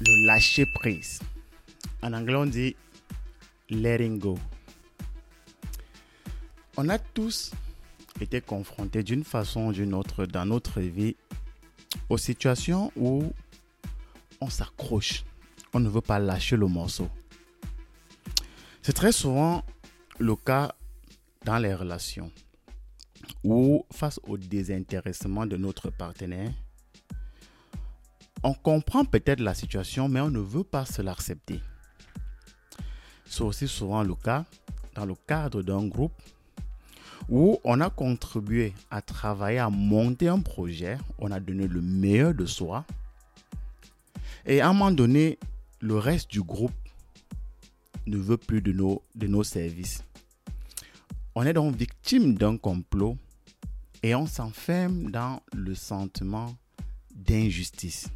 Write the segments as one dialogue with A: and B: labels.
A: le lâcher prise. En anglais, on dit letting go. On a tous été confrontés d'une façon ou d'une autre dans notre vie aux situations où on s'accroche, on ne veut pas lâcher le morceau. C'est très souvent le cas dans les relations ou face au désintéressement de notre partenaire, on comprend peut-être la situation, mais on ne veut pas se l'accepter. C'est aussi souvent le cas dans le cadre d'un groupe où on a contribué à travailler, à monter un projet, on a donné le meilleur de soi. Et à un moment donné, le reste du groupe ne veut plus de nos, de nos services. On est donc victime d'un complot et on s'enferme dans le sentiment d'injustice.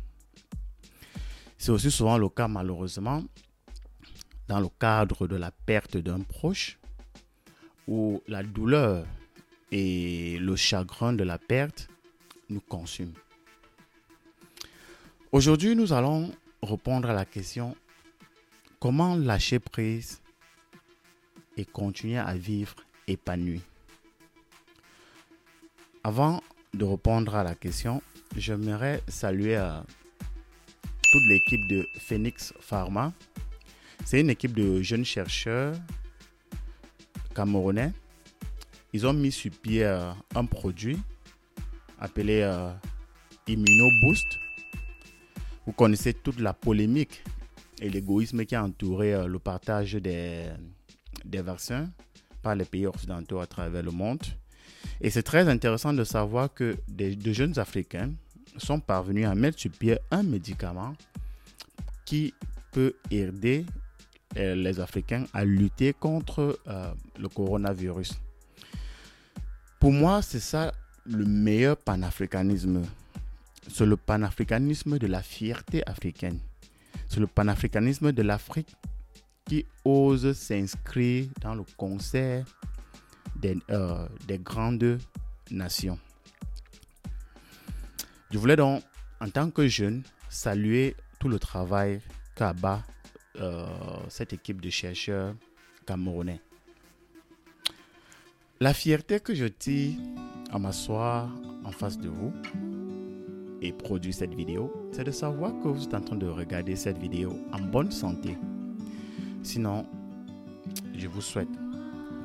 A: C'est aussi souvent le cas malheureusement dans le cadre de la perte d'un proche où la douleur et le chagrin de la perte nous consument. Aujourd'hui, nous allons répondre à la question comment lâcher prise et continuer à vivre épanoui? Avant de répondre à la question, j'aimerais saluer euh, toute l'équipe de Phoenix Pharma. C'est une équipe de jeunes chercheurs camerounais. Ils ont mis sur pied euh, un produit appelé euh, ImmunoBoost. Vous connaissez toute la polémique et l'égoïsme qui a entouré le partage des, des vaccins par les pays occidentaux à travers le monde. Et c'est très intéressant de savoir que des, de jeunes Africains sont parvenus à mettre sur pied un médicament qui peut aider euh, les Africains à lutter contre euh, le coronavirus. Pour moi, c'est ça le meilleur panafricanisme. C'est le panafricanisme de la fierté africaine. C'est le panafricanisme de l'Afrique qui ose s'inscrire dans le concert euh, des, grandes nations. Je voulais donc, en tant que jeune, saluer tout le travail qu'a euh, cette équipe de chercheurs camerounais. La fierté que je tire à m'asseoir en face de vous et produire cette vidéo, c'est de savoir que vous êtes en train de regarder cette vidéo en bonne santé. Sinon, je vous souhaite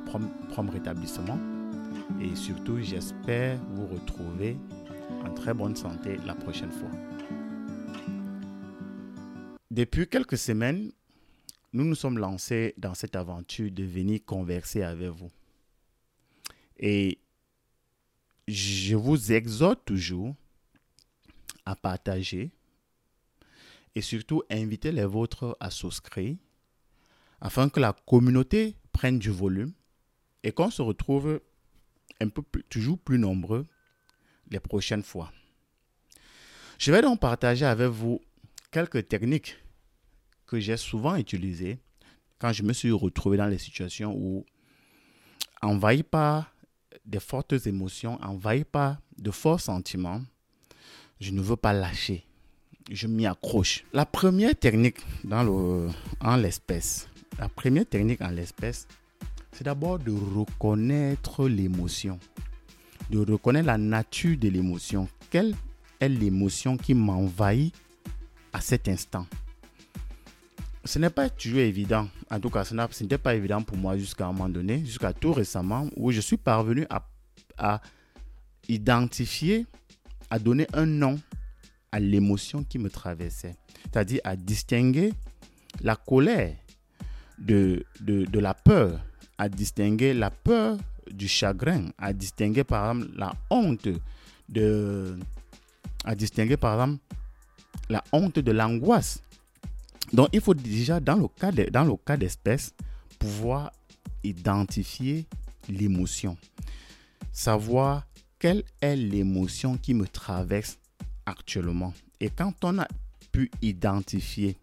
A: prompt rétablissement. Et surtout, j'espère vous retrouver en très bonne santé la prochaine fois. Depuis quelques semaines, nous nous sommes lancés dans cette aventure de venir converser avec vous. Et je vous exhorte toujours à partager et surtout inviter les vôtres à souscrire afin que la communauté prenne du volume et qu'on se retrouve un peu toujours plus nombreux les prochaines fois. Je vais donc partager avec vous quelques techniques que j'ai souvent utilisées quand je me suis retrouvé dans les situations où, envahi par des fortes émotions, envahi par de forts sentiments, je ne veux pas lâcher. Je m'y accroche. La première technique en l'espèce, la première technique en l'espèce, c'est d'abord de reconnaître l'émotion, de reconnaître la nature de l'émotion. Quelle est l'émotion qui m'envahit à cet instant? Ce n'est pas toujours évident. En tout cas, ce n'était pas évident pour moi jusqu'à un moment donné, jusqu'à tout récemment, où je suis parvenu à, identifier, à donner un nom à l'émotion qui me traversait. C'est-à-dire à distinguer la colère de, de la peur, à distinguer la peur du chagrin, à distinguer par exemple la honte de à distinguer par exemple la honte de l'angoisse. Donc il faut déjà dans le cas dans le cas d'espèce pouvoir identifier l'émotion. Savoir quelle est l'émotion qui me traverse actuellement. Et quand on a pu identifier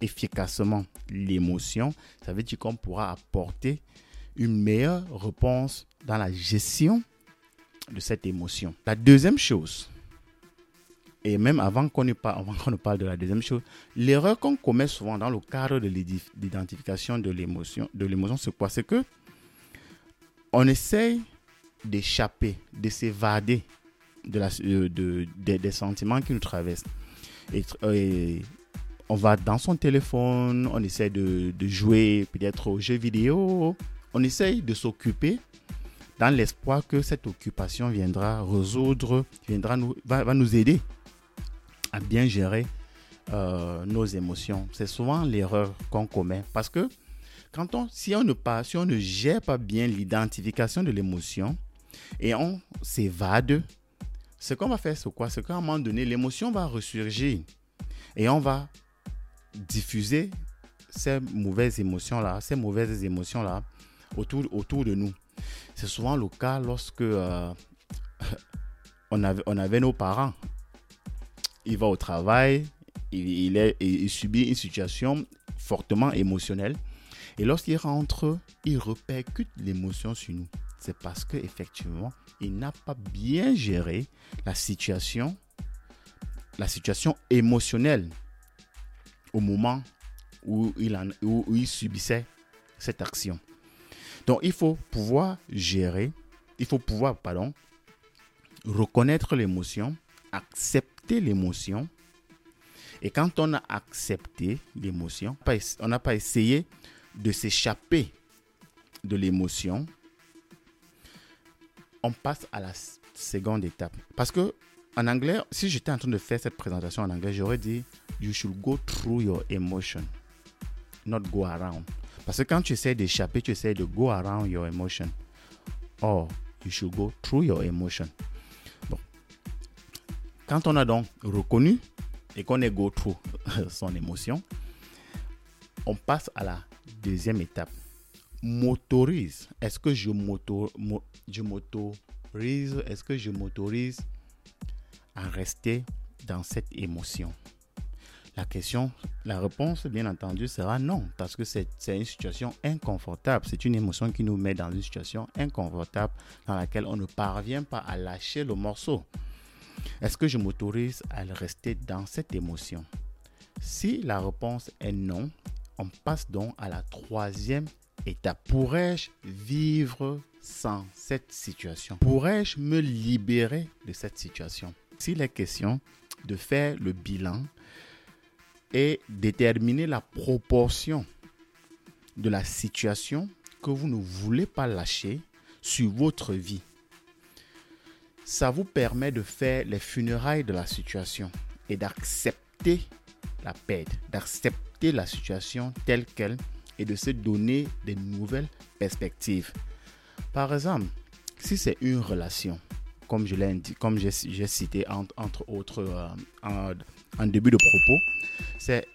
A: efficacement l'émotion, ça veut dire qu'on pourra apporter une meilleure réponse dans la gestion de cette émotion. La deuxième chose, et même avant qu'on ne, parle, de la deuxième chose, l'erreur qu'on commet souvent dans le cadre de l'identification de l'émotion, c'est quoi? C'est que on essaye d'échapper, de s'évader de de, des sentiments qui nous traversent. On va dans son téléphone, on essaie de, de jouer peut-être aux jeux vidéo, on essaye de s'occuper dans l'espoir que cette occupation viendra résoudre, viendra nous, va, nous aider à bien gérer euh, nos émotions. C'est souvent l'erreur qu'on commet parce que quand on, si on ne pas, on ne gère pas bien l'identification de l'émotion et on s'évade, ce qu'on va faire, c'est quoi? C'est qu'à un moment donné, l'émotion va ressurgir et on va diffuser ces mauvaises émotions-là, ces mauvaises émotions-là autour, autour de nous. C'est souvent le cas lorsque euh, on, avait, on avait nos parents. Il va au travail, il, est, il subit une situation fortement émotionnelle. Et lorsqu'il rentre, il répercute l'émotion sur nous. C'est parce qu'effectivement, il n'a pas bien géré la situation, la situation émotionnelle au moment où il, en, où il subissait cette action. Donc il faut pouvoir gérer, il faut pouvoir, pardon, reconnaître l'émotion, accepter l'émotion. Et quand on a accepté l'émotion, on n'a pas essayé de s'échapper de l'émotion, on passe à la seconde étape. Parce que en anglais, si j'étais en train de faire cette présentation en anglais, j'aurais dit You should go through your emotion, not go around. Parce que quand tu essaies d'échapper, tu essaies de go around your emotion. Or, you should go through your emotion. Bon. Quand on a donc reconnu et qu'on est go through son émotion, on passe à la deuxième étape. Motorise. Est-ce que je, motorise Est-ce que je m'autorise à rester dans cette émotion? La question, la réponse, bien entendu, sera non, parce que c'est une situation inconfortable. C'est une émotion qui nous met dans une situation inconfortable dans laquelle on ne parvient pas à lâcher le morceau. Est-ce que je m'autorise à rester dans cette émotion? Si la réponse est non, on passe donc à la troisième étape. Pourrais-je vivre sans cette situation? Pourrais-je me libérer de cette situation? S'il est question de faire le bilan et déterminer la proportion de la situation que vous ne voulez pas lâcher sur votre vie. Ça vous permet de faire les funérailles de la situation et d'accepter la perte, d'accepter la situation telle qu'elle et de se donner des nouvelles perspectives. Par exemple, si c'est une relation, comme je l'ai comme j'ai cité entre, autres euh, en, début de propos, c'est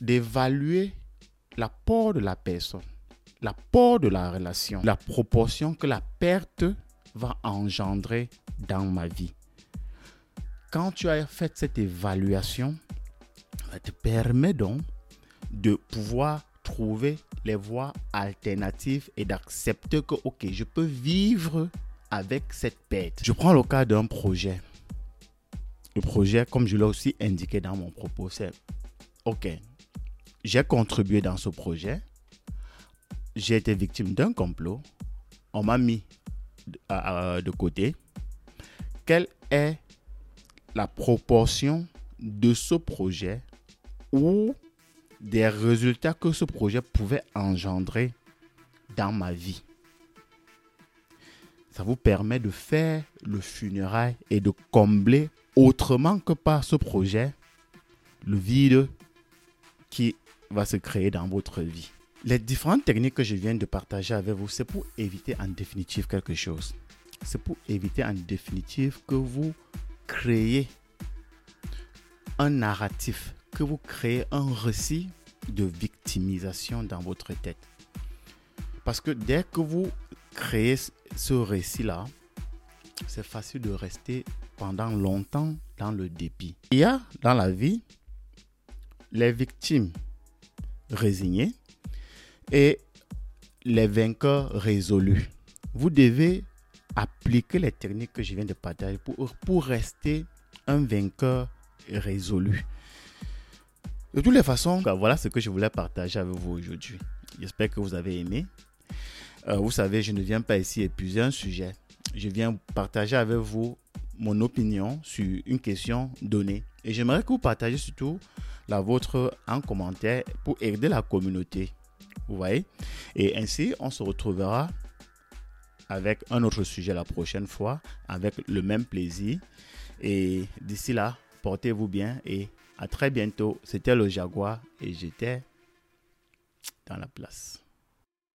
A: d'évaluer l'apport de la personne, l'apport de la relation, la proportion que la perte va engendrer dans ma vie. Quand tu as fait cette évaluation, ça te permet donc de pouvoir trouver les voies alternatives et d'accepter que, ok, je peux vivre avec cette perte. Je prends le cas d'un projet. Le projet, comme je l'ai aussi indiqué dans mon propos, c'est OK, j'ai contribué dans ce projet, j'ai été victime d'un complot, on m'a mis de côté. Quelle est la proportion de ce projet ou des résultats que ce projet pouvait engendrer dans ma vie? Ça vous permet de faire le funérail et de combler autrement que par ce projet le vide qui va se créer dans votre vie. Les différentes techniques que je viens de partager avec vous, c'est pour éviter en définitive quelque chose. C'est pour éviter en définitive que vous créez un narratif, que vous créez un récit de victimisation dans votre tête. Parce que dès que vous créez ce récit-là, c'est facile de rester pendant longtemps dans le dépit. Il y a dans la vie les victimes résignées et les vainqueurs résolus. Vous devez appliquer les techniques que je viens de partager pour, pour rester un vainqueur résolu. De toutes les façons, voilà ce que je voulais partager avec vous aujourd'hui. J'espère que vous avez aimé. Euh, vous savez, je ne viens pas ici épuiser un sujet. Je viens partager avec vous mon opinion sur une question donnée. Et j'aimerais que vous partagez surtout la vôtre en commentaire pour aider la communauté. Vous voyez? Et ainsi, on se retrouvera avec un autre sujet la prochaine fois, avec le même plaisir. Et d'ici là, portez-vous bien et à très bientôt. C'était le Jaguar et j'étais dans la place.